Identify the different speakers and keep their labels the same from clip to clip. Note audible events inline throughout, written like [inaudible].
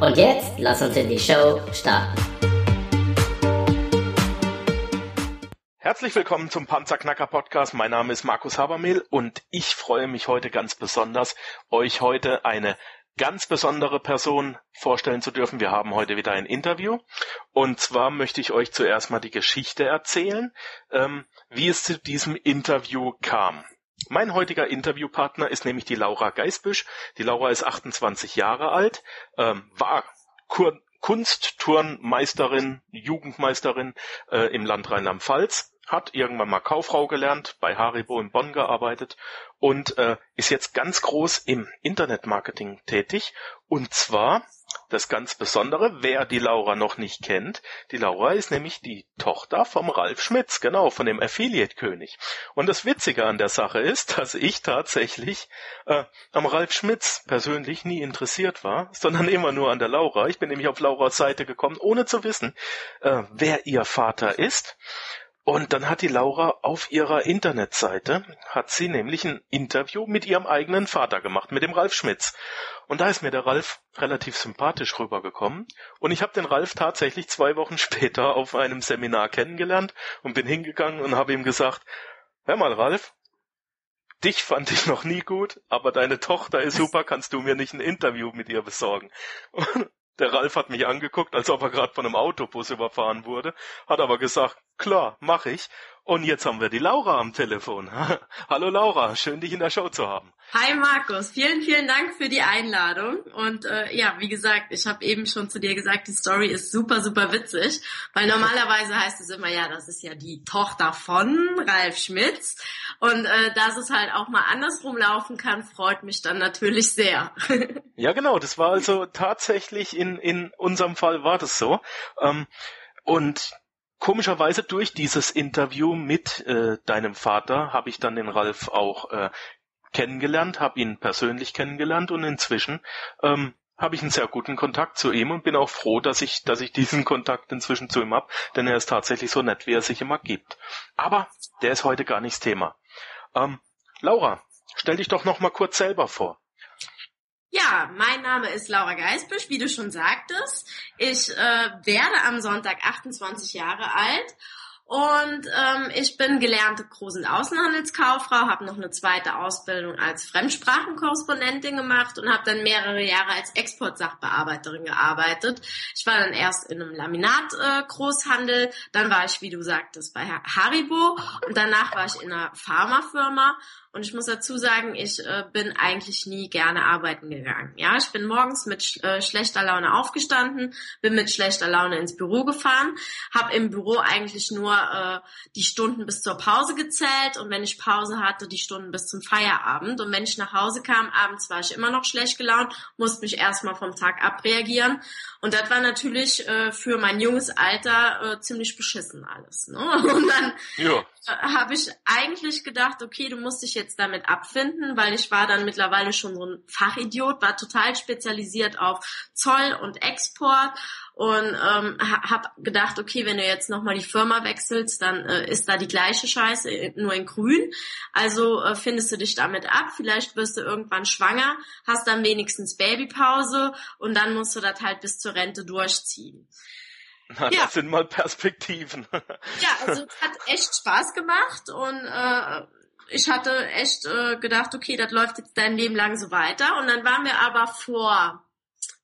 Speaker 1: Und jetzt lass uns in die Show starten.
Speaker 2: Herzlich willkommen zum Panzerknacker Podcast. Mein Name ist Markus Habermehl und ich freue mich heute ganz besonders, euch heute eine ganz besondere Person vorstellen zu dürfen. Wir haben heute wieder ein Interview. Und zwar möchte ich euch zuerst mal die Geschichte erzählen, ähm, wie es zu diesem Interview kam. Mein heutiger Interviewpartner ist nämlich die Laura Geisbüsch. Die Laura ist 28 Jahre alt, ähm, war Kur Kunstturnmeisterin, Jugendmeisterin äh, im Land Rheinland-Pfalz, hat irgendwann mal Kauffrau gelernt, bei Haribo in Bonn gearbeitet und äh, ist jetzt ganz groß im Internetmarketing tätig. Und zwar das ganz Besondere, wer die Laura noch nicht kennt, die Laura ist nämlich die Tochter vom Ralf Schmitz, genau, von dem Affiliate-König. Und das Witzige an der Sache ist, [laughs] dass ich tatsächlich äh, am Ralf Schmitz persönlich nie interessiert war, sondern [laughs] immer nur an der Laura. Ich bin nämlich auf Lauras Seite gekommen, ohne zu wissen, äh, wer ihr Vater ist. Und dann hat die Laura auf ihrer Internetseite, hat sie nämlich ein Interview mit ihrem eigenen Vater gemacht, mit dem Ralf Schmitz. Und da ist mir der Ralf relativ sympathisch rübergekommen. Und ich habe den Ralf tatsächlich zwei Wochen [laughs] später auf einem Seminar kennengelernt und bin hingegangen und habe ihm gesagt, hör mal Ralf, dich fand ich noch nie gut, aber deine Tochter ist super, kannst du mir nicht ein Interview mit ihr besorgen? Und [laughs] der Ralf hat mich angeguckt, als ob er gerade von einem Autobus überfahren wurde, hat aber gesagt, klar, mach ich. Und jetzt haben wir die Laura am Telefon. [laughs] Hallo Laura, schön dich in der Show zu haben.
Speaker 3: Hi Markus, vielen, vielen Dank für die Einladung. Und äh, ja, wie gesagt, ich habe eben schon zu dir gesagt, die Story ist super, super witzig, weil normalerweise heißt es immer, ja, das ist ja die Tochter von Ralf Schmitz. Und äh, dass es halt auch mal andersrum laufen kann, freut mich dann natürlich sehr. [laughs]
Speaker 2: ja, genau, das war also tatsächlich in, in unserem Fall war das so. Ähm, und komischerweise durch dieses Interview mit äh, deinem Vater habe ich dann den Ralf auch äh, kennengelernt, habe ihn persönlich kennengelernt und inzwischen ähm, habe ich einen sehr guten Kontakt zu ihm und bin auch froh, dass ich, dass ich diesen Kontakt inzwischen zu ihm habe, denn er ist tatsächlich so nett, wie er sich immer gibt. Aber der ist heute gar nichts Thema. Ähm, Laura, stell dich doch noch mal kurz selber vor.
Speaker 3: Ja, mein Name ist Laura Geisbüsch, wie du schon sagtest. Ich äh, werde am Sonntag 28 Jahre alt und ähm, ich bin gelernte Groß- und Außenhandelskauffrau, habe noch eine zweite Ausbildung als Fremdsprachenkorrespondentin gemacht und habe dann mehrere Jahre als Exportsachbearbeiterin gearbeitet. Ich war dann erst in einem Laminat-Großhandel, äh, dann war ich, wie du sagtest, bei Haribo und danach war ich in einer Pharmafirma und ich muss dazu sagen, ich äh, bin eigentlich nie gerne arbeiten gegangen. Ja, ich bin morgens mit äh, schlechter Laune aufgestanden, bin mit schlechter Laune ins Büro gefahren, habe im Büro eigentlich nur äh, die Stunden bis zur Pause gezählt und wenn ich Pause hatte, die Stunden bis zum Feierabend. Und wenn ich nach Hause kam, abends war ich immer noch schlecht gelaunt, musste mich erstmal vom Tag abreagieren. Und das war natürlich äh, für mein junges Alter äh, ziemlich beschissen alles. Ne? [laughs] Und dann ja. Habe ich eigentlich gedacht, okay, du musst dich jetzt damit abfinden, weil ich war dann mittlerweile schon so ein Fachidiot, war total spezialisiert auf Zoll und Export und ähm, habe gedacht, okay, wenn du jetzt nochmal die Firma wechselst, dann äh, ist da die gleiche Scheiße, äh, nur in grün. Also äh, findest du dich damit ab, vielleicht wirst du irgendwann schwanger, hast dann wenigstens Babypause und dann musst du das halt bis zur Rente durchziehen.
Speaker 2: Na, ja. Das sind mal Perspektiven.
Speaker 3: ja, also es hat echt Spaß gemacht und äh, ich hatte echt äh, gedacht, okay, das läuft jetzt dein Leben lang so weiter. Und dann waren wir aber vor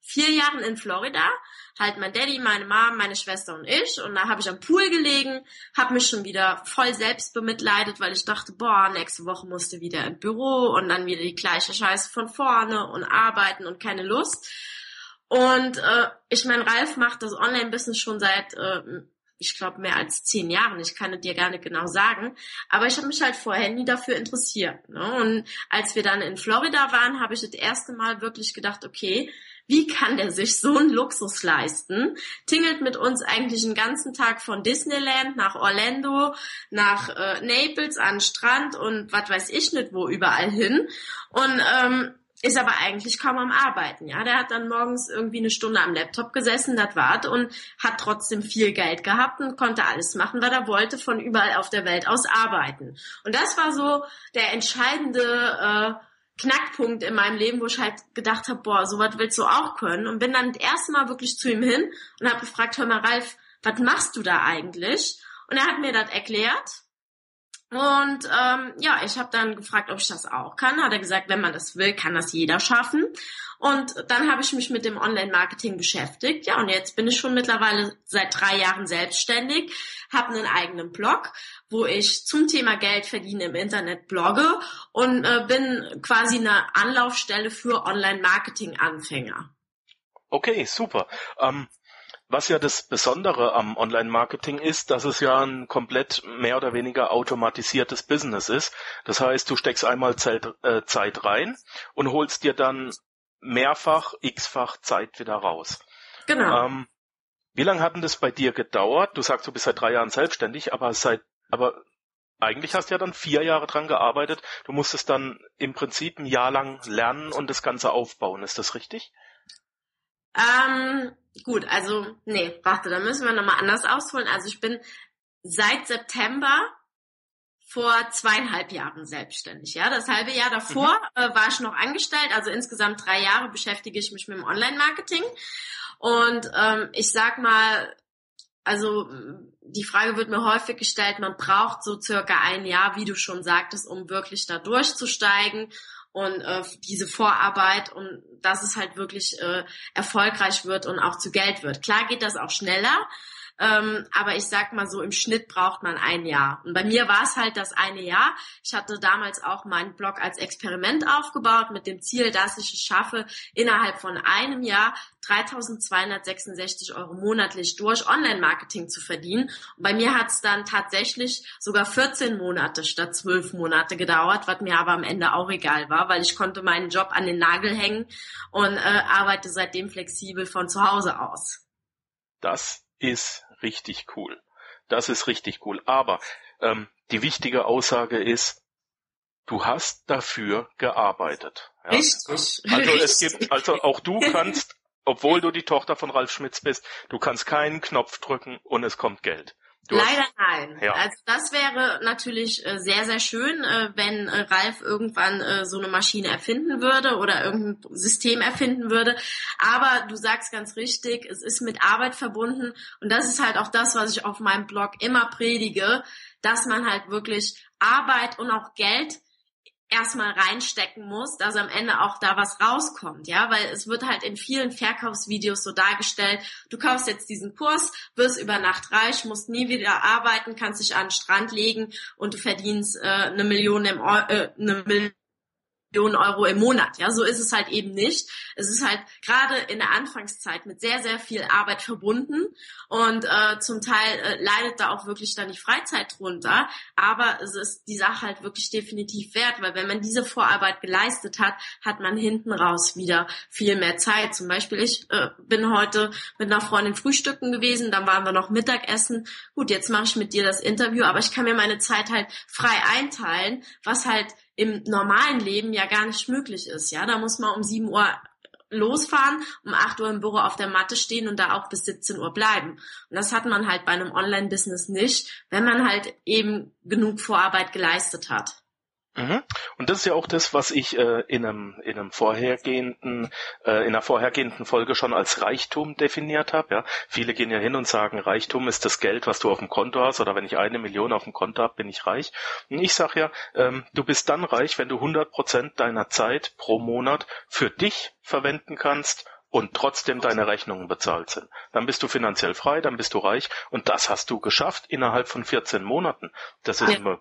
Speaker 3: vier Jahren in Florida, halt mein Daddy, meine Mom, meine Schwester und ich. Und da habe ich am Pool gelegen, habe mich schon wieder voll selbst bemitleidet, weil ich dachte, boah, nächste Woche musste wieder ins Büro und dann wieder die gleiche Scheiße von vorne und arbeiten und keine Lust. Und äh, ich mein, Ralf macht das Online-Business schon seit äh, ich glaube, mehr als zehn Jahren. Ich kann es dir gar nicht genau sagen. Aber ich habe mich halt vorher nie dafür interessiert. Ne? Und als wir dann in Florida waren, habe ich das erste Mal wirklich gedacht, okay, wie kann der sich so einen Luxus leisten? Tingelt mit uns eigentlich den ganzen Tag von Disneyland nach Orlando, nach äh, Naples an Strand und was weiß ich nicht wo überall hin. Und ähm, ist aber eigentlich kaum am Arbeiten, ja. Der hat dann morgens irgendwie eine Stunde am Laptop gesessen, das war's, und hat trotzdem viel Geld gehabt und konnte alles machen, was er wollte, von überall auf der Welt aus arbeiten. Und das war so der entscheidende äh, Knackpunkt in meinem Leben, wo ich halt gedacht habe, boah, sowas willst du auch können. Und bin dann das erste Mal wirklich zu ihm hin und habe gefragt, hör mal, Ralf, was machst du da eigentlich? Und er hat mir das erklärt und ähm, ja, ich habe dann gefragt, ob ich das auch kann. Hat er gesagt, wenn man das will, kann das jeder schaffen. Und dann habe ich mich mit dem Online-Marketing beschäftigt. Ja, und jetzt bin ich schon mittlerweile seit drei Jahren selbstständig, habe einen eigenen Blog, wo ich zum Thema Geld verdienen im Internet blogge und äh, bin quasi eine Anlaufstelle für Online-Marketing-Anfänger.
Speaker 2: Okay, super. Ähm, was ja das Besondere am Online-Marketing ist, dass es ja ein komplett mehr oder weniger automatisiertes Business ist. Das heißt, du steckst einmal Zeit, äh, Zeit rein und holst dir dann mehrfach, x-fach Zeit wieder raus.
Speaker 3: Genau.
Speaker 2: Ähm, wie lange hat denn das bei dir gedauert? Du sagst, du bist seit drei Jahren selbstständig, aber seit, aber eigentlich hast du ja dann vier Jahre dran gearbeitet. Du musstest dann im Prinzip ein Jahr lang lernen und das Ganze aufbauen. Ist das richtig?
Speaker 3: Ähm, gut, also, nee, warte, da müssen wir nochmal anders ausholen. Also ich bin seit September vor zweieinhalb Jahren selbstständig. Ja, das halbe Jahr davor mhm. äh, war ich noch angestellt. Also insgesamt drei Jahre beschäftige ich mich mit dem Online-Marketing. Und ähm, ich sag mal, also die Frage wird mir häufig gestellt, man braucht so circa ein Jahr, wie du schon sagtest, um wirklich da durchzusteigen und äh, diese Vorarbeit und dass es halt wirklich äh, erfolgreich wird und auch zu Geld wird. Klar geht das auch schneller, ähm, aber ich sag mal so, im Schnitt braucht man ein Jahr. Und bei mir war es halt das eine Jahr. Ich hatte damals auch meinen Blog als Experiment aufgebaut mit dem Ziel, dass ich es schaffe, innerhalb von einem Jahr 3266 Euro monatlich durch Online-Marketing zu verdienen. Und bei mir hat es dann tatsächlich sogar 14 Monate statt 12 Monate gedauert, was mir aber am Ende auch egal war, weil ich konnte meinen Job an den Nagel hängen und äh, arbeite seitdem flexibel von zu Hause aus.
Speaker 2: Das ist richtig cool. Das ist richtig cool. Aber ähm, die wichtige Aussage ist, du hast dafür gearbeitet.
Speaker 3: Ja? Richtig.
Speaker 2: Also es gibt, also auch du kannst, obwohl du die Tochter von Ralf Schmitz bist, du kannst keinen Knopf drücken und es kommt Geld.
Speaker 3: Du Leider hast, nein. Ja. Also das wäre natürlich äh, sehr, sehr schön, äh, wenn äh, Ralf irgendwann so eine Maschine erfinden würde oder irgendein System erfinden würde. Aber du sagst ganz richtig, es ist mit Arbeit verbunden und das ist halt auch das, was ich auf meinem Blog immer predige, dass man halt wirklich Arbeit und auch Geld erstmal reinstecken muss, dass am Ende auch da was rauskommt, ja, weil es wird halt in vielen Verkaufsvideos so dargestellt, du kaufst jetzt diesen Kurs, wirst über Nacht reich, musst nie wieder arbeiten, kannst dich an den Strand legen und du verdienst äh, eine Million im äh, eine Million Millionen Euro im Monat. Ja, so ist es halt eben nicht. Es ist halt gerade in der Anfangszeit mit sehr, sehr viel Arbeit verbunden und äh, zum Teil äh, leidet da auch wirklich dann die Freizeit drunter. Aber es ist die Sache halt wirklich definitiv wert, weil wenn man diese Vorarbeit geleistet hat, hat man hinten raus wieder viel mehr Zeit. Zum Beispiel, ich äh, bin heute mit einer Freundin frühstücken gewesen, dann waren wir noch Mittagessen. Gut, jetzt mache ich mit dir das Interview, aber ich kann mir meine Zeit halt frei einteilen, was halt im normalen Leben ja gar nicht möglich ist. Ja, da muss man um 7 Uhr losfahren, um 8 Uhr im Büro auf der Matte stehen und da auch bis 17 Uhr bleiben. Und das hat man halt bei einem Online-Business nicht, wenn man halt eben genug Vorarbeit geleistet hat.
Speaker 2: Mhm. Und das ist ja auch das, was ich äh, in einem in einem vorhergehenden äh, in einer vorhergehenden Folge schon als Reichtum definiert habe. Ja, viele gehen ja hin und sagen, Reichtum ist das Geld, was du auf dem Konto hast, oder wenn ich eine Million auf dem Konto habe, bin ich reich. Und ich sage ja, ähm, du bist dann reich, wenn du 100 Prozent deiner Zeit pro Monat für dich verwenden kannst und trotzdem deine Rechnungen bezahlt sind. Dann bist du finanziell frei, dann bist du reich und das hast du geschafft innerhalb von 14 Monaten. Das ist ja. immer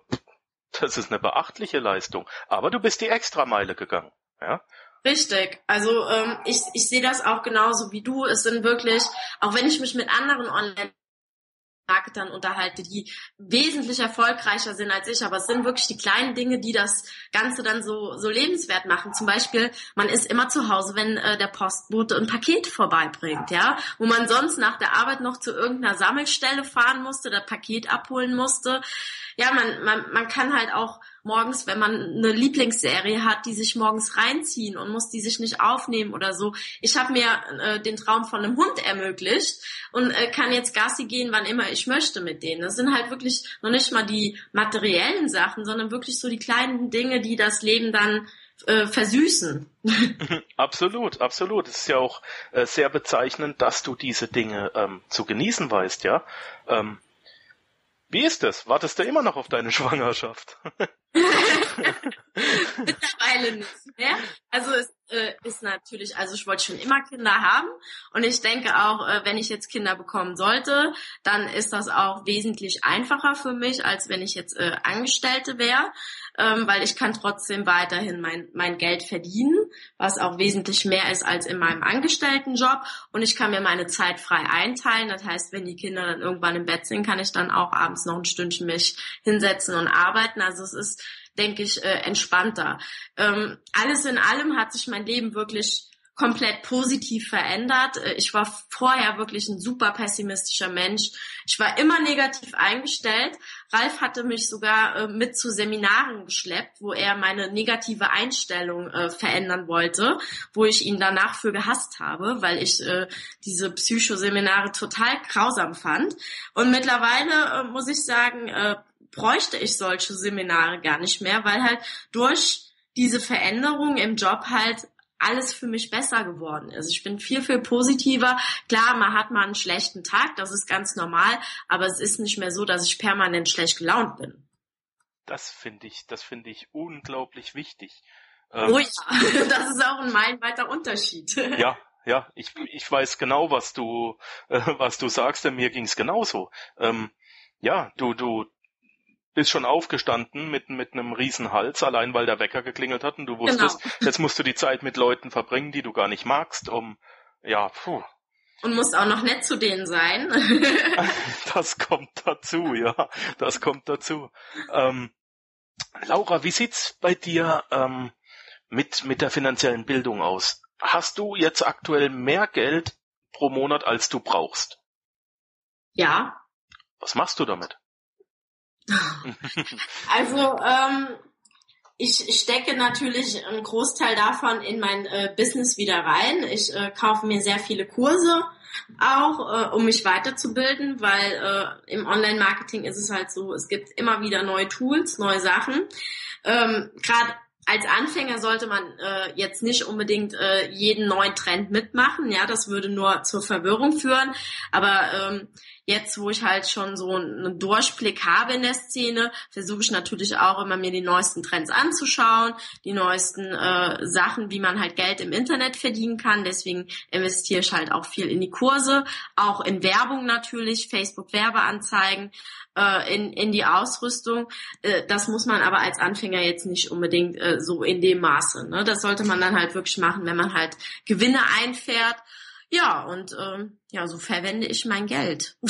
Speaker 2: das ist eine beachtliche Leistung. Aber du bist die Extrameile gegangen. Ja?
Speaker 3: Richtig. Also ähm, ich, ich sehe das auch genauso wie du. Es sind wirklich, auch wenn ich mich mit anderen Online Marketern unterhalte, die wesentlich erfolgreicher sind als ich, aber es sind wirklich die kleinen Dinge, die das Ganze dann so, so lebenswert machen. Zum Beispiel, man ist immer zu Hause, wenn äh, der Postbote ein Paket vorbeibringt, ja, wo man sonst nach der Arbeit noch zu irgendeiner Sammelstelle fahren musste, das Paket abholen musste. Ja, man, man, man kann halt auch morgens, wenn man eine Lieblingsserie hat, die sich morgens reinziehen und muss die sich nicht aufnehmen oder so. Ich habe mir äh, den Traum von einem Hund ermöglicht und äh, kann jetzt Gassi gehen, wann immer ich möchte mit denen. Das sind halt wirklich noch nicht mal die materiellen Sachen, sondern wirklich so die kleinen Dinge, die das Leben dann äh, versüßen.
Speaker 2: absolut, absolut. Es ist ja auch äh, sehr bezeichnend, dass du diese Dinge ähm, zu genießen weißt, ja. Ähm, wie ist es? Wartest du immer noch auf deine Schwangerschaft? [laughs] [laughs]
Speaker 3: Mittlerweile nicht mehr. Also es äh, ist natürlich, also ich wollte schon immer Kinder haben und ich denke auch, äh, wenn ich jetzt Kinder bekommen sollte, dann ist das auch wesentlich einfacher für mich, als wenn ich jetzt äh, Angestellte wäre, ähm, weil ich kann trotzdem weiterhin mein, mein Geld verdienen, was auch wesentlich mehr ist als in meinem Angestelltenjob und ich kann mir meine Zeit frei einteilen. Das heißt, wenn die Kinder dann irgendwann im Bett sind, kann ich dann auch abends noch ein Stündchen mich hinsetzen und arbeiten. Also es ist denke ich, äh, entspannter. Ähm, alles in allem hat sich mein Leben wirklich komplett positiv verändert. Äh, ich war vorher wirklich ein super pessimistischer Mensch. Ich war immer negativ eingestellt. Ralf hatte mich sogar äh, mit zu Seminaren geschleppt, wo er meine negative Einstellung äh, verändern wollte, wo ich ihn danach für gehasst habe, weil ich äh, diese Psychoseminare total grausam fand. Und mittlerweile äh, muss ich sagen, äh, bräuchte ich solche Seminare gar nicht mehr, weil halt durch diese Veränderung im Job halt alles für mich besser geworden ist. Ich bin viel, viel positiver. Klar, man hat mal einen schlechten Tag, das ist ganz normal, aber es ist nicht mehr so, dass ich permanent schlecht gelaunt bin.
Speaker 2: Das finde ich, das finde ich unglaublich wichtig.
Speaker 3: Ähm, oh ja, [laughs] das ist auch ein meilenweiter Unterschied. [laughs]
Speaker 2: Ja, ja, ich, ich weiß genau, was du, äh, was du sagst, denn mir ging's genauso. Ähm, ja, du, du, bist schon aufgestanden mit, mit einem riesen Hals, allein weil der Wecker geklingelt hat und du wusstest, genau. jetzt musst du die Zeit mit Leuten verbringen, die du gar nicht magst, um, ja, puh.
Speaker 3: Und musst auch noch nett zu denen sein. [laughs]
Speaker 2: das kommt dazu, ja, das kommt dazu. Ähm, Laura, wie sieht's bei dir ähm, mit, mit der finanziellen Bildung aus? Hast du jetzt aktuell mehr Geld pro Monat, als du brauchst?
Speaker 3: Ja.
Speaker 2: Was machst du damit?
Speaker 3: Also ähm, ich stecke natürlich einen Großteil davon in mein äh, Business wieder rein. Ich äh, kaufe mir sehr viele Kurse auch, äh, um mich weiterzubilden, weil äh, im Online-Marketing ist es halt so, es gibt immer wieder neue Tools, neue Sachen. Ähm, Gerade als Anfänger sollte man äh, jetzt nicht unbedingt äh, jeden neuen Trend mitmachen, ja, das würde nur zur Verwirrung führen. Aber ähm, jetzt, wo ich halt schon so einen Durchblick habe in der Szene, versuche ich natürlich auch immer mir die neuesten Trends anzuschauen, die neuesten äh, Sachen, wie man halt Geld im Internet verdienen kann. Deswegen investiere ich halt auch viel in die Kurse, auch in Werbung natürlich, Facebook Werbeanzeigen äh, in, in die Ausrüstung. Äh, das muss man aber als Anfänger jetzt nicht unbedingt äh, so in dem Maße. Ne? Das sollte man dann halt wirklich machen, wenn man halt Gewinne einfährt. Ja, und ähm, ja, so verwende ich mein Geld. [laughs]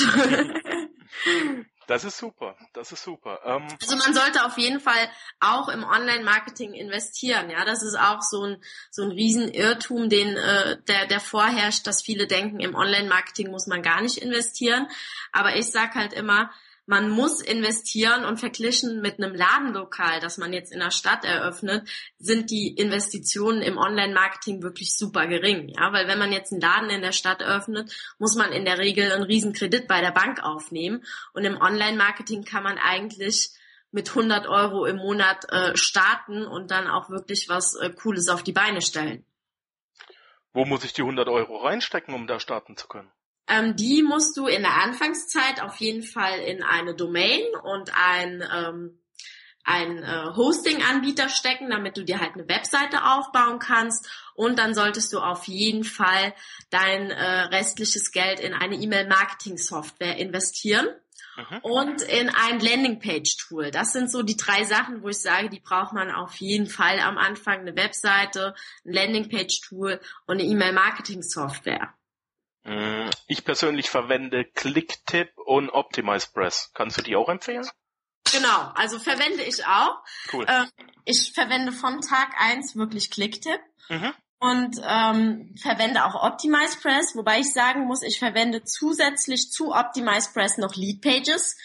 Speaker 2: Das ist super, das ist super. Ähm,
Speaker 3: also man sollte auf jeden Fall auch im Online-Marketing investieren. Ja, das ist auch so ein so ein Riesenirrtum, den äh, der der vorherrscht, dass viele denken, im Online-Marketing muss man gar nicht investieren. Aber ich sag halt immer, man muss investieren und verglichen mit einem Ladenlokal, das man jetzt in der Stadt eröffnet, sind die Investitionen im Online-Marketing wirklich super gering. Ja, weil wenn man jetzt einen Laden in der Stadt eröffnet, muss man in der Regel einen riesen Kredit bei der Bank aufnehmen und im Online-Marketing kann man eigentlich mit 100 Euro im Monat äh, starten und dann auch wirklich was äh, Cooles auf die Beine stellen.
Speaker 2: Wo muss ich die 100 Euro reinstecken, um da starten zu können?
Speaker 3: Ähm, die musst du in der Anfangszeit auf jeden Fall in eine Domain und ein, ähm, ein äh, Hosting-Anbieter stecken, damit du dir halt eine Webseite aufbauen kannst. Und dann solltest du auf jeden Fall dein äh, restliches Geld in eine E-Mail-Marketing-Software investieren. Mhm. Und in ein Landingpage-Tool. Das sind so die drei Sachen, wo ich sage, die braucht man auf jeden Fall am Anfang. Eine Webseite, ein Landingpage-Tool und eine E-Mail-Marketing-Software.
Speaker 2: Mm, Ich persönlich verwende Clicktip und OptimizePress. Kannst du die auch empfehlen?
Speaker 3: Genau, also verwende ich auch.
Speaker 2: Cool.
Speaker 3: Ähm, ich verwende von Tag eins wirklich Clicktip
Speaker 2: Mhm.
Speaker 3: und ähm, verwende auch OptimizePress, wobei ich sagen muss, ich verwende zusätzlich zu OptimizePress noch Leadpages.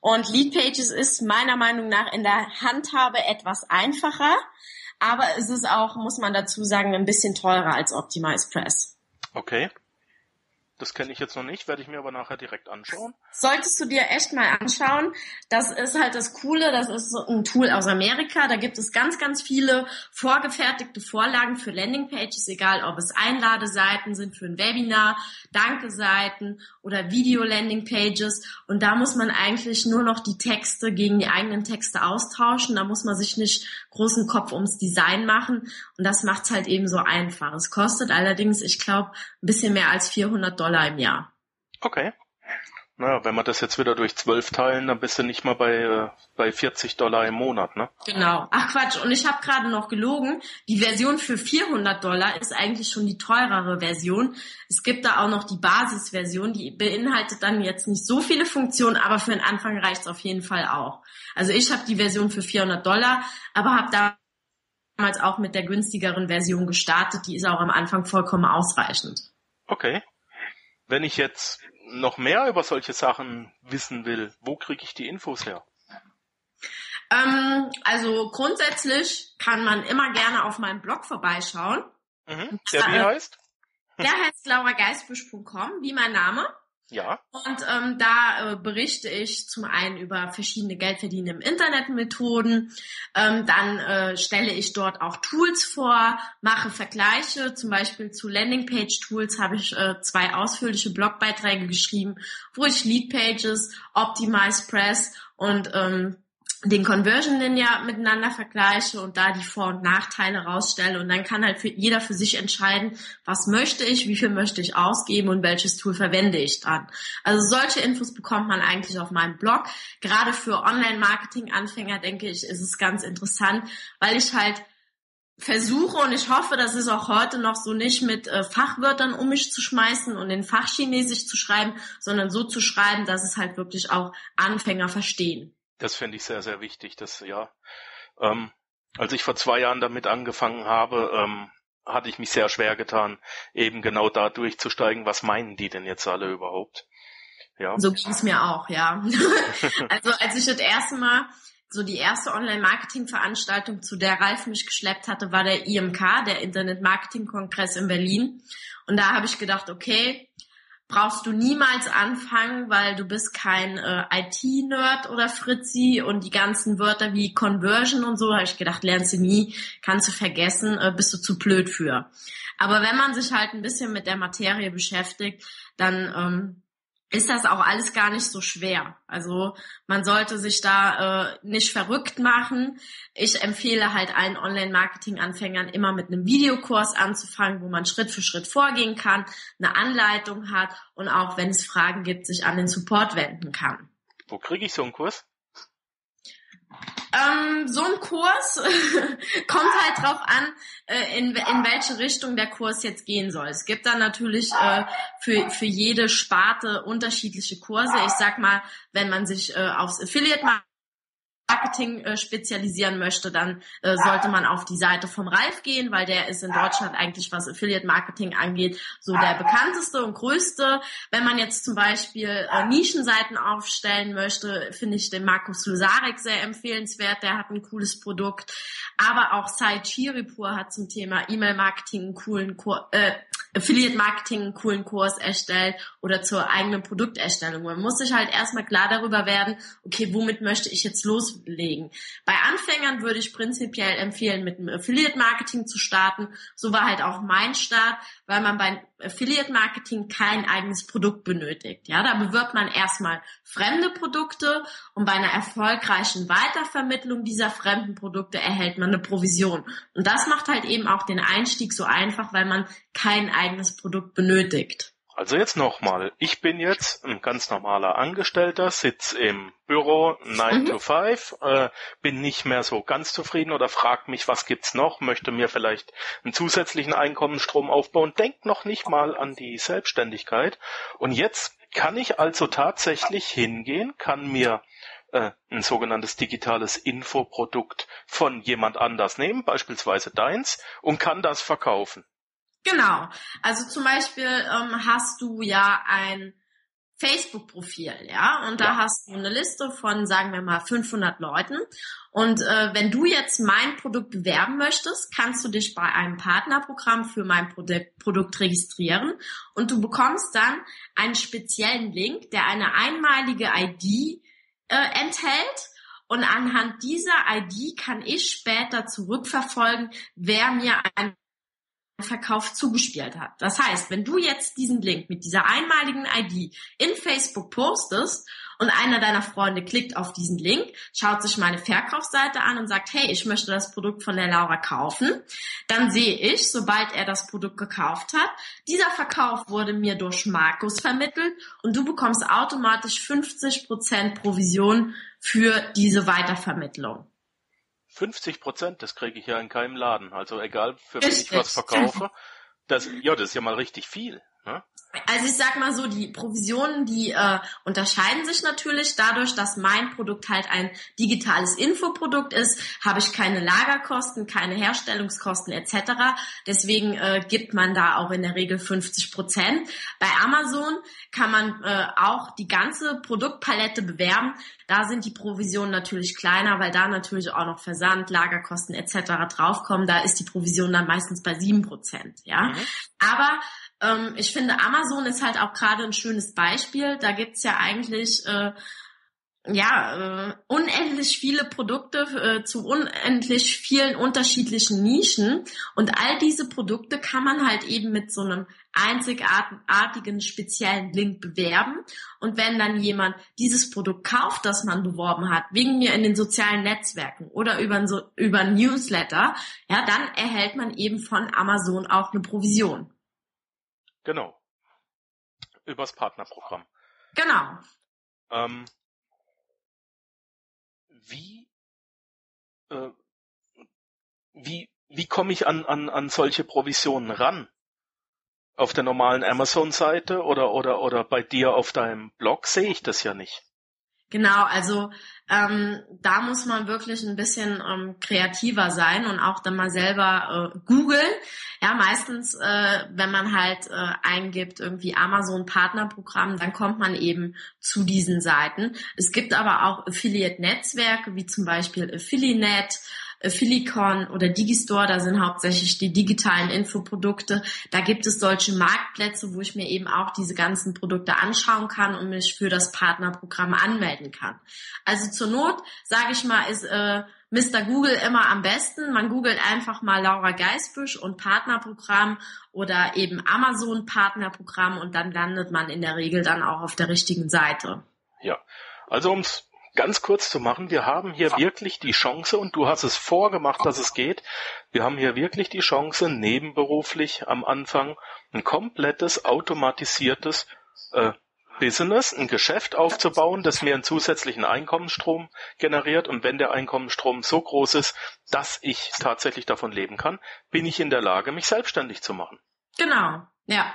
Speaker 3: Und Leadpages ist meiner Meinung nach in der Handhabe etwas einfacher, aber es ist auch, muss man dazu sagen, ein bisschen teurer als OptimizePress.
Speaker 2: Okay. Das kenne ich jetzt noch nicht, werde ich mir aber nachher direkt anschauen.
Speaker 3: Solltest du dir echt mal anschauen. Das ist halt das Coole, das ist so ein Tool aus Amerika. Da gibt es ganz, ganz viele vorgefertigte Vorlagen für Landingpages, egal ob es Einladeseiten sind für ein Webinar, Danke-Seiten oder Video-Landingpages. Und da muss man eigentlich nur noch die Texte gegen die eigenen Texte austauschen. Da muss man sich nicht großen Kopf ums Design machen. Und das macht es halt eben so einfach. Es kostet allerdings, ich glaube, ein bisschen mehr als 400 Dollar im Jahr.
Speaker 2: Okay. Naja, wenn wir das jetzt wieder durch zwölf teilen, dann bist du nicht mal bei, äh, bei 40 Dollar im Monat, ne?
Speaker 3: Genau. Ach Quatsch, und ich habe gerade noch gelogen. Die Version für 400 Dollar ist eigentlich schon die teurere Version. Es gibt da auch noch die Basisversion, die beinhaltet dann jetzt nicht so viele Funktionen, aber für den Anfang reicht's auf jeden Fall auch. Also ich habe die Version für 400 Dollar, aber habe damals auch mit der günstigeren Version gestartet. Die ist auch am Anfang vollkommen ausreichend.
Speaker 2: Okay. Wenn ich jetzt noch mehr über solche Sachen wissen will, wo kriege ich die Infos her?
Speaker 3: Ähm, also grundsätzlich kann man immer gerne auf meinem Blog vorbeischauen.
Speaker 2: Mhm. Der wie heißt?
Speaker 3: Der heißt laurageisbusch.com, wie mein Name.
Speaker 2: Ja.
Speaker 3: Und ähm, da äh, berichte ich zum einen über verschiedene Geldverdienen im Internetmethoden, ähm, dann äh, stelle ich dort auch Tools vor, mache Vergleiche, zum Beispiel zu Landingpage-Tools habe ich äh, zwei ausführliche Blogbeiträge geschrieben, wo ich Leadpages, Optimize Press und ähm, den Conversion Ninja miteinander vergleiche und da die Vor- und Nachteile rausstelle und dann kann halt für jeder für sich entscheiden, was möchte ich, wie viel möchte ich ausgeben und welches Tool verwende ich dann. Also solche Infos bekommt man eigentlich auf meinem Blog. Gerade für Online-Marketing-Anfänger denke ich, ist es ganz interessant, weil ich halt versuche und ich hoffe, das ist auch heute noch so nicht mit äh, Fachwörtern um mich zu schmeißen und in Fachchinesisch zu schreiben, sondern so zu schreiben, dass es halt wirklich auch Anfänger verstehen.
Speaker 2: Das finde ich sehr, sehr wichtig. Das, ja. Ähm, als ich vor zwei Jahren damit angefangen habe, ähm, hatte ich mich sehr schwer getan, eben genau da durchzusteigen, was meinen die denn jetzt alle überhaupt? Ja.
Speaker 3: So ging es mir auch, ja. [laughs] also als ich das erste Mal so die erste Online-Marketing-Veranstaltung, zu der Ralf mich geschleppt hatte, war der IMK, der Internet-Marketing-Kongress in Berlin. Und da habe ich gedacht, okay, brauchst du niemals anfangen, weil du bist kein äh, IT-Nerd oder Fritzi und die ganzen Wörter wie Conversion und so, habe ich gedacht, lernst du nie, kannst du vergessen, äh, bist du zu blöd für. Aber wenn man sich halt ein bisschen mit der Materie beschäftigt, dann ähm, ist das auch alles gar nicht so schwer. Also man sollte sich da äh, nicht verrückt machen. Ich empfehle halt allen Online-Marketing-Anfängern immer mit einem Videokurs anzufangen, wo man Schritt für Schritt vorgehen kann, eine Anleitung hat und auch wenn es Fragen gibt, sich an den Support wenden kann.
Speaker 2: Wo kriege ich so einen Kurs?
Speaker 3: Ähm, so ein Kurs [laughs] kommt halt drauf an, äh, in, in welche Richtung der Kurs jetzt gehen soll. Es gibt dann natürlich äh, für, für jede Sparte unterschiedliche Kurse. Ich sag mal, wenn man sich äh, aufs Affiliate Marketing äh, spezialisieren möchte, dann äh, sollte man auf die Seite vom Ralf gehen, weil der ist in Deutschland eigentlich, was Affiliate Marketing angeht, so der bekannteste und größte. Wenn man jetzt zum Beispiel äh, Nischenseiten aufstellen möchte, finde ich den Markus Lusarek sehr empfehlenswert. Der hat ein cooles Produkt. Aber auch Sai Chiripur hat zum Thema E-Mail-Marketing einen coolen Kurs, äh, Affiliate Marketing einen coolen Kurs erstellt oder zur eigenen Produkterstellung. Man muss sich halt erstmal klar darüber werden, okay, womit möchte ich jetzt loslegen? Bei Anfängern würde ich prinzipiell empfehlen, mit dem Affiliate Marketing zu starten. So war halt auch mein Start, weil man beim Affiliate Marketing kein eigenes Produkt benötigt. Ja, da bewirbt man erstmal fremde Produkte und bei einer erfolgreichen Weitervermittlung dieser fremden Produkte erhält man eine Provision. Und das macht halt eben auch den Einstieg so einfach, weil man kein eigenes Produkt benötigt.
Speaker 2: Also jetzt nochmal. Ich bin jetzt ein ganz normaler Angestellter, sitze im Büro 9 mhm. to 5, äh, bin nicht mehr so ganz zufrieden oder frag mich, was gibt's noch, möchte mir vielleicht einen zusätzlichen Einkommensstrom aufbauen, denk noch nicht mal an die Selbstständigkeit. Und jetzt kann ich also tatsächlich hingehen, kann mir äh, ein sogenanntes digitales Infoprodukt von jemand anders nehmen, beispielsweise deins, und kann das verkaufen.
Speaker 3: Genau. Also zum Beispiel ähm, hast du ja ein Facebook-Profil, ja, und da ja. hast du eine Liste von, sagen wir mal, 500 Leuten. Und äh, wenn du jetzt mein Produkt bewerben möchtest, kannst du dich bei einem Partnerprogramm für mein Produkt, Produkt registrieren und du bekommst dann einen speziellen Link, der eine einmalige ID äh, enthält. Und anhand dieser ID kann ich später zurückverfolgen, wer mir ein Verkauf zugespielt hat. Das heißt, wenn du jetzt diesen Link mit dieser einmaligen ID in Facebook postest und einer deiner Freunde klickt auf diesen Link, schaut sich meine Verkaufsseite an und sagt, hey, ich möchte das Produkt von der Laura kaufen, dann sehe ich, sobald er das Produkt gekauft hat, dieser Verkauf wurde mir durch Markus vermittelt und du bekommst automatisch 50% Provision für diese Weitervermittlung.
Speaker 2: 50 Prozent, das kriege ich ja in keinem Laden. Also egal, für wen ich was verkaufe. Das, ja, das ist ja mal richtig viel. Ne?
Speaker 3: Also ich sag mal so, die Provisionen, die äh, unterscheiden sich natürlich dadurch, dass mein Produkt halt ein digitales Infoprodukt ist, habe ich keine Lagerkosten, keine Herstellungskosten etc. Deswegen äh, gibt man da auch in der Regel 50 Prozent. Bei Amazon kann man äh, auch die ganze Produktpalette bewerben. Da sind die Provisionen natürlich kleiner, weil da natürlich auch noch Versand, Lagerkosten etc. draufkommen. Da ist die Provision dann meistens bei sieben Prozent. Ja, mhm. aber ähm, ich finde, Amazon ist halt auch gerade ein schönes Beispiel. Da gibt's ja eigentlich äh, ja, äh, unendlich viele Produkte äh, zu unendlich vielen unterschiedlichen Nischen. Und all diese Produkte kann man halt eben mit so einem einzigartigen speziellen Link bewerben. Und wenn dann jemand dieses Produkt kauft, das man beworben hat, wegen mir in den sozialen Netzwerken oder über, so, über Newsletter, ja, dann erhält man eben von Amazon auch eine Provision.
Speaker 2: Genau. Übers Partnerprogramm.
Speaker 3: Genau.
Speaker 2: Ähm, wie, äh, wie, wie komme ich an, an, an solche Provisionen ran? Auf der normalen Amazon-Seite oder, oder, oder bei dir auf deinem Blog sehe ich das ja nicht.
Speaker 3: Genau, also ähm, da muss man wirklich ein bisschen ähm, kreativer sein und auch dann mal selber äh, googeln. Ja, meistens, äh, wenn man halt äh, eingibt irgendwie Amazon Partnerprogramm, dann kommt man eben zu diesen Seiten. Es gibt aber auch Affiliate-Netzwerke wie zum Beispiel Affiliate Philicon oder Digistore, da sind hauptsächlich die digitalen Infoprodukte. Da gibt es solche Marktplätze, wo ich mir eben auch diese ganzen Produkte anschauen kann und mich für das Partnerprogramm anmelden kann. Also zur Not, sage ich mal, ist äh, Mr. Google immer am besten. Man googelt einfach mal Laura Geisbüsch und Partnerprogramm oder eben Amazon Partnerprogramm und dann landet man in der Regel dann auch auf der richtigen Seite.
Speaker 2: Ja, also ums ganz kurz zu machen, wir haben hier wirklich die Chance, und du hast es vorgemacht, dass es geht, wir haben hier wirklich die Chance, nebenberuflich am Anfang ein komplettes automatisiertes äh, Business, ein Geschäft aufzubauen, das mir einen zusätzlichen Einkommensstrom generiert. Und wenn der Einkommensstrom so groß ist, dass ich tatsächlich davon leben kann, bin ich in der Lage, mich selbstständig zu machen.
Speaker 3: Genau, ja.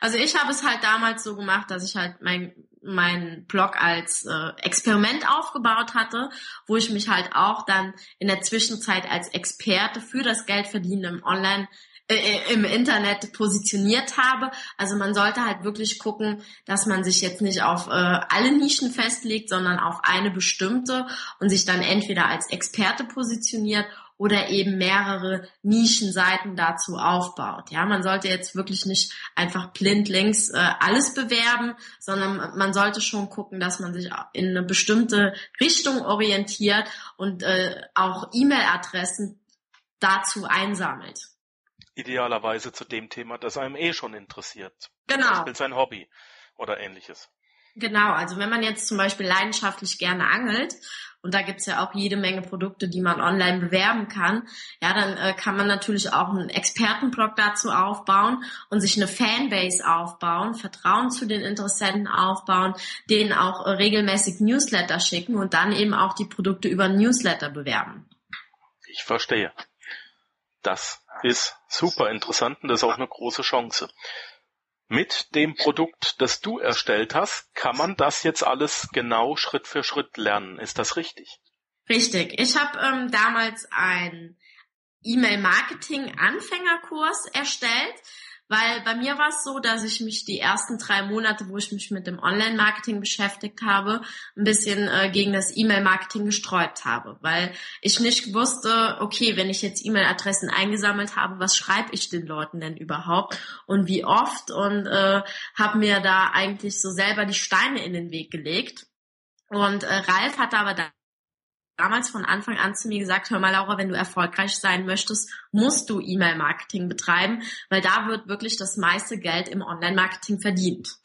Speaker 3: Also ich habe es halt damals so gemacht, dass ich halt mein mein Blog als äh, Experiment aufgebaut hatte, wo ich mich halt auch dann in der Zwischenzeit als Experte für das Geldverdienen im Online äh, äh, im Internet positioniert habe. Also man sollte halt wirklich gucken, dass man sich jetzt nicht auf äh, alle Nischen festlegt, sondern auf eine bestimmte und sich dann entweder als Experte positioniert oder eben mehrere Nischenseiten dazu aufbaut. Ja, man sollte jetzt wirklich nicht einfach blind links äh, alles bewerben, sondern man sollte schon gucken, dass man sich in eine bestimmte Richtung orientiert und äh, auch E-Mail-Adressen dazu einsammelt.
Speaker 2: Idealerweise zu dem Thema, das einem eh schon interessiert.
Speaker 3: Genau.
Speaker 2: Zum Beispiel sein Hobby oder ähnliches.
Speaker 3: Genau, also wenn man jetzt zum Beispiel leidenschaftlich gerne angelt, und da gibt's ja auch jede Menge Produkte, die man online bewerben kann, ja, dann äh, kann man natürlich auch einen Expertenblog dazu aufbauen und sich eine Fanbase aufbauen, Vertrauen zu den Interessenten aufbauen, denen auch äh, regelmäßig Newsletter schicken und dann eben auch die Produkte über Newsletter bewerben.
Speaker 2: Ich verstehe. Das ist super interessant und das ist auch eine große Chance. Mit dem Produkt, das du erstellt hast, kann man das jetzt alles genau Schritt für Schritt lernen. Ist das richtig?
Speaker 3: Richtig. Ich habe ähm, damals einen E-Mail-Marketing-Anfängerkurs erstellt weil bei mir war es so, dass ich mich die ersten drei Monate, wo ich mich mit dem Online-Marketing beschäftigt habe, ein bisschen äh, gegen das E-Mail-Marketing gesträubt habe, weil ich nicht wusste, okay, wenn ich jetzt E-Mail-Adressen eingesammelt habe, was schreibe ich den Leuten denn überhaupt und wie oft und äh, habe mir da eigentlich so selber die Steine in den Weg gelegt. Und äh, Ralf hatte aber da damals von Anfang an zu mir gesagt, hör mal Laura, wenn du erfolgreich sein möchtest, musst du E-Mail-Marketing betreiben, weil da wird wirklich das meiste Geld im Online-Marketing verdient.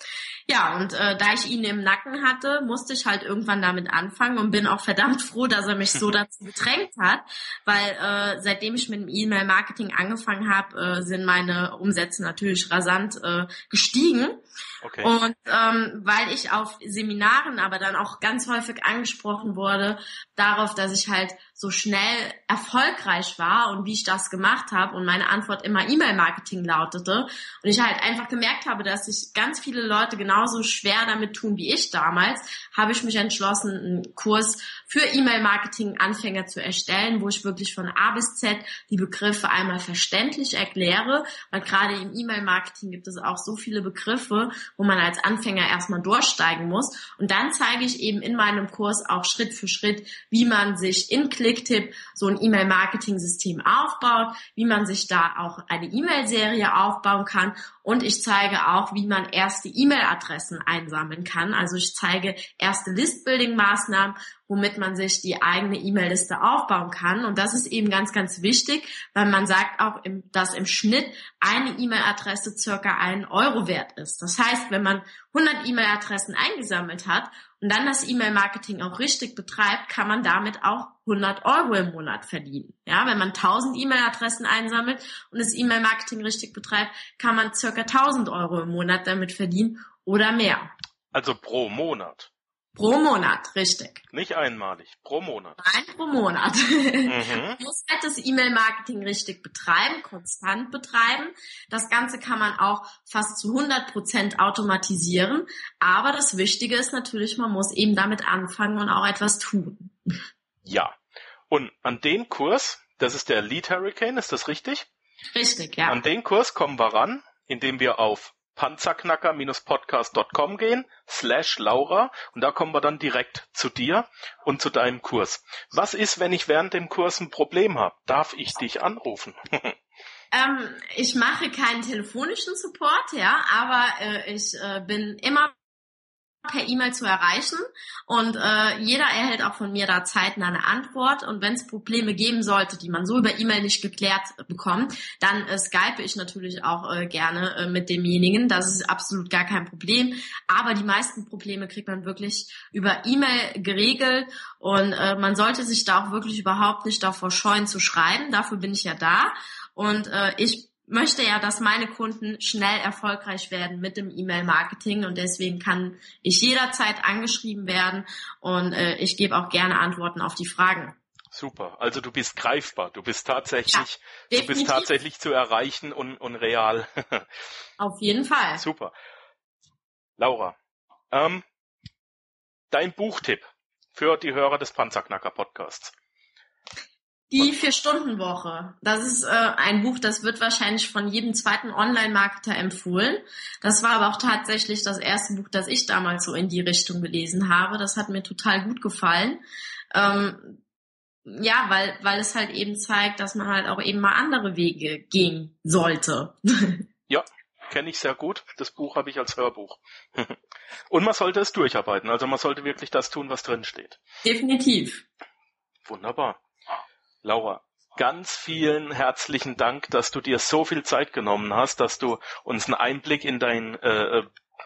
Speaker 3: Ja, und äh, da ich ihn im Nacken hatte, musste ich halt irgendwann damit anfangen und bin auch verdammt froh, dass er mich so [laughs] dazu gedrängt hat, weil äh, seitdem ich mit dem E-Mail-Marketing angefangen habe, äh, sind meine Umsätze natürlich rasant äh, gestiegen. Okay. Und ähm, weil ich auf Seminaren aber dann auch ganz häufig angesprochen wurde darauf, dass ich halt so schnell erfolgreich war und wie ich das gemacht habe und meine Antwort immer E-Mail-Marketing lautete und ich halt einfach gemerkt habe, dass sich ganz viele Leute genauso schwer damit tun wie ich damals, habe ich mich entschlossen, einen Kurs für E-Mail-Marketing-Anfänger zu erstellen, wo ich wirklich von A bis Z die Begriffe einmal verständlich erkläre, weil gerade im E-Mail-Marketing gibt es auch so viele Begriffe, wo man als Anfänger erstmal durchsteigen muss. Und dann zeige ich eben in meinem Kurs auch Schritt für Schritt, wie man sich in Klick Klicktipp so ein E-Mail-Marketing-System aufbaut, wie man sich da auch eine E-Mail-Serie aufbauen kann und ich zeige auch, wie man erste E-Mail-Adressen einsammeln kann. Also ich zeige erste List-Building-Maßnahmen, womit man sich die eigene E-Mail-Liste aufbauen kann. Und das ist eben ganz, ganz wichtig, weil man sagt auch, dass im Schnitt eine E-Mail-Adresse circa einen Euro wert ist. Das heißt, wenn man 100 E-Mail-Adressen eingesammelt hat und dann das E-Mail-Marketing auch richtig betreibt, kann man damit auch 100 Euro im Monat verdienen. Ja, wenn man 1000 E-Mail-Adressen einsammelt und das E-Mail-Marketing richtig betreibt, kann man circa 1000 Euro im Monat damit verdienen oder mehr.
Speaker 2: Also pro Monat.
Speaker 3: Pro Monat, richtig.
Speaker 2: Nicht einmalig, pro Monat.
Speaker 3: Nein, pro Monat. Mhm. [laughs] Du musst halt das E-Mail-Marketing richtig betreiben, konstant betreiben. Das Ganze kann man auch fast zu 100 Prozent automatisieren. Aber das Wichtige ist natürlich, man muss eben damit anfangen und auch etwas tun.
Speaker 2: Ja. Und an den Kurs, das ist der Lead Hurricane, ist das richtig?
Speaker 3: Richtig, ja.
Speaker 2: An den Kurs kommen wir ran, indem wir auf panzerknacker-podcast.com gehen, slash Laura, und da kommen wir dann direkt zu dir und zu deinem Kurs. Was ist, wenn ich während dem Kurs ein Problem habe? Darf ich dich anrufen? [laughs]
Speaker 3: ähm, ich mache keinen telefonischen Support, ja, aber äh, ich äh, bin immer per E-Mail zu erreichen. Und äh, jeder erhält auch von mir da zeitnah eine Antwort. Und wenn es Probleme geben sollte, die man so über E-Mail nicht geklärt bekommt, dann äh, skype ich natürlich auch äh, gerne äh, mit demjenigen, das ist absolut gar kein Problem, aber die meisten Probleme kriegt man wirklich über E-Mail geregelt. Und äh, man sollte sich da auch wirklich überhaupt nicht davor scheuen zu schreiben, dafür bin ich ja da. Und äh, ich möchte ja, dass meine Kunden schnell erfolgreich werden mit dem E-Mail-Marketing und deswegen kann ich jederzeit angeschrieben werden und äh, ich gebe auch gerne Antworten auf die Fragen.
Speaker 2: Super. Also du bist greifbar. Du bist tatsächlich, ja, du bist tatsächlich zu erreichen und, und real. [laughs]
Speaker 3: auf jeden Fall.
Speaker 2: Super. Laura, ähm, dein Buchtipp für die Hörer des Panzerknacker Podcasts.
Speaker 3: Die Vier-Stunden-Woche. Das ist äh, ein Buch, das wird wahrscheinlich von jedem zweiten Online-Marketer empfohlen. Das war aber auch tatsächlich das erste Buch, das ich damals so in die Richtung gelesen habe. Das hat mir total gut gefallen. Ähm, ja, weil, weil es halt eben zeigt, dass man halt auch eben mal andere Wege gehen sollte. [laughs]
Speaker 2: ja, kenne ich sehr gut. Das Buch habe ich als Hörbuch. [laughs] Und man sollte es durcharbeiten. Also man sollte wirklich das tun, was drin steht.
Speaker 3: Definitiv.
Speaker 2: Wunderbar. Laura, ganz vielen herzlichen Dank, dass du dir so viel Zeit genommen hast, dass du uns einen Einblick in dein äh,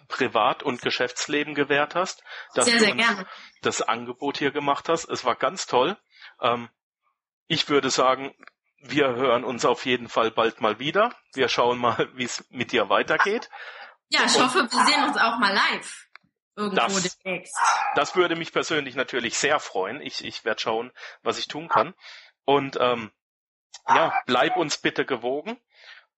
Speaker 2: Privat- und Geschäftsleben gewährt hast, dass
Speaker 3: Sehr,
Speaker 2: du
Speaker 3: sehr
Speaker 2: uns
Speaker 3: gerne.
Speaker 2: das Angebot hier gemacht hast. Es war ganz toll. Ähm, ich würde sagen, wir hören uns auf jeden Fall bald mal wieder. Wir schauen mal, [laughs] wie es mit dir weitergeht.
Speaker 3: Ja, ich
Speaker 2: Und-
Speaker 3: hoffe, wir sehen uns auch mal live. Irgendwo
Speaker 2: Das-
Speaker 3: demnächst.
Speaker 2: Das würde mich persönlich natürlich sehr freuen. Ich, ich werde schauen, was ich tun kann. Und ähm, ja, bleib uns bitte gewogen.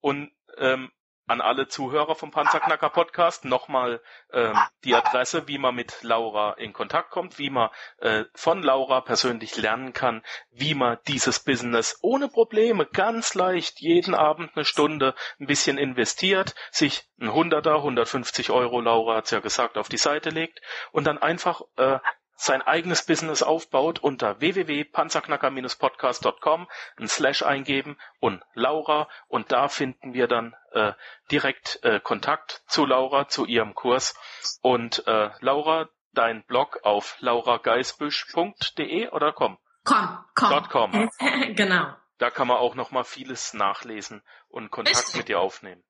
Speaker 2: Und ähm, an alle Zuhörer vom Panzerknacker Podcast nochmal ähm, die Adresse, wie man mit Laura in Kontakt kommt, wie man äh, von Laura persönlich lernen kann, wie man dieses Business ohne Probleme ganz leicht jeden Abend eine Stunde ein bisschen investiert, sich ein Hunderter, 150 Euro, Laura hat's ja gesagt, auf die Seite legt und dann einfach äh, sein eigenes Business aufbaut unter www.panzerknacker-podcast.com, ein Slash eingeben und Laura und da finden wir dann äh, direkt äh, Kontakt zu Laura, zu ihrem Kurs und äh, Laura, dein Blog auf laurageisbüsch.de oder com.
Speaker 3: Komm, komm.
Speaker 2: Dot com. [laughs]
Speaker 3: genau.
Speaker 2: Da kann man auch noch mal vieles nachlesen und Kontakt
Speaker 3: Richtig.
Speaker 2: mit dir aufnehmen.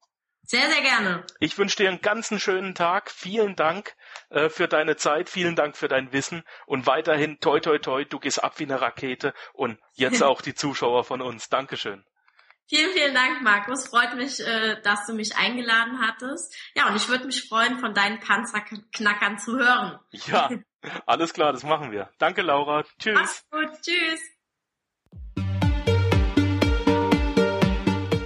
Speaker 3: Sehr, sehr gerne.
Speaker 2: Ich wünsche dir einen ganzen schönen Tag. Vielen Dank äh, für deine Zeit, vielen Dank für dein Wissen und weiterhin toi toi toi, du gehst ab wie eine Rakete und jetzt [laughs] auch die Zuschauer von uns. Dankeschön.
Speaker 3: Vielen, vielen Dank, Markus. Freut mich, äh, dass du mich eingeladen hattest. Ja, und ich würde mich freuen, von deinen Panzerknackern zu hören.
Speaker 2: Ja, alles klar, das machen wir. Danke Laura. Tschüss.
Speaker 3: Mach's gut. Tschüss.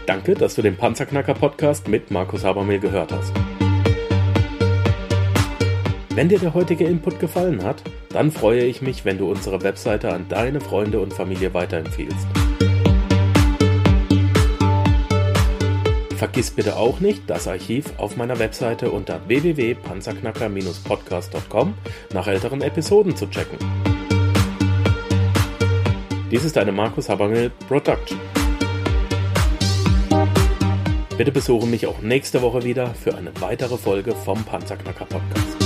Speaker 2: Danke, dass du den Panzerknacker Podcast mit Markus Habermehl gehört hast. Wenn dir der heutige Input gefallen hat, dann freue ich mich, wenn du unsere Webseite an deine Freunde und Familie weiterempfiehlst. Vergiss bitte auch nicht, das Archiv auf meiner Webseite unter www.panzerknacker-podcast.com nach älteren Episoden zu checken. Dies ist eine Markus Habermehl Production. Bitte besuche mich auch nächste Woche wieder für eine weitere Folge vom Panzerknacker Podcast.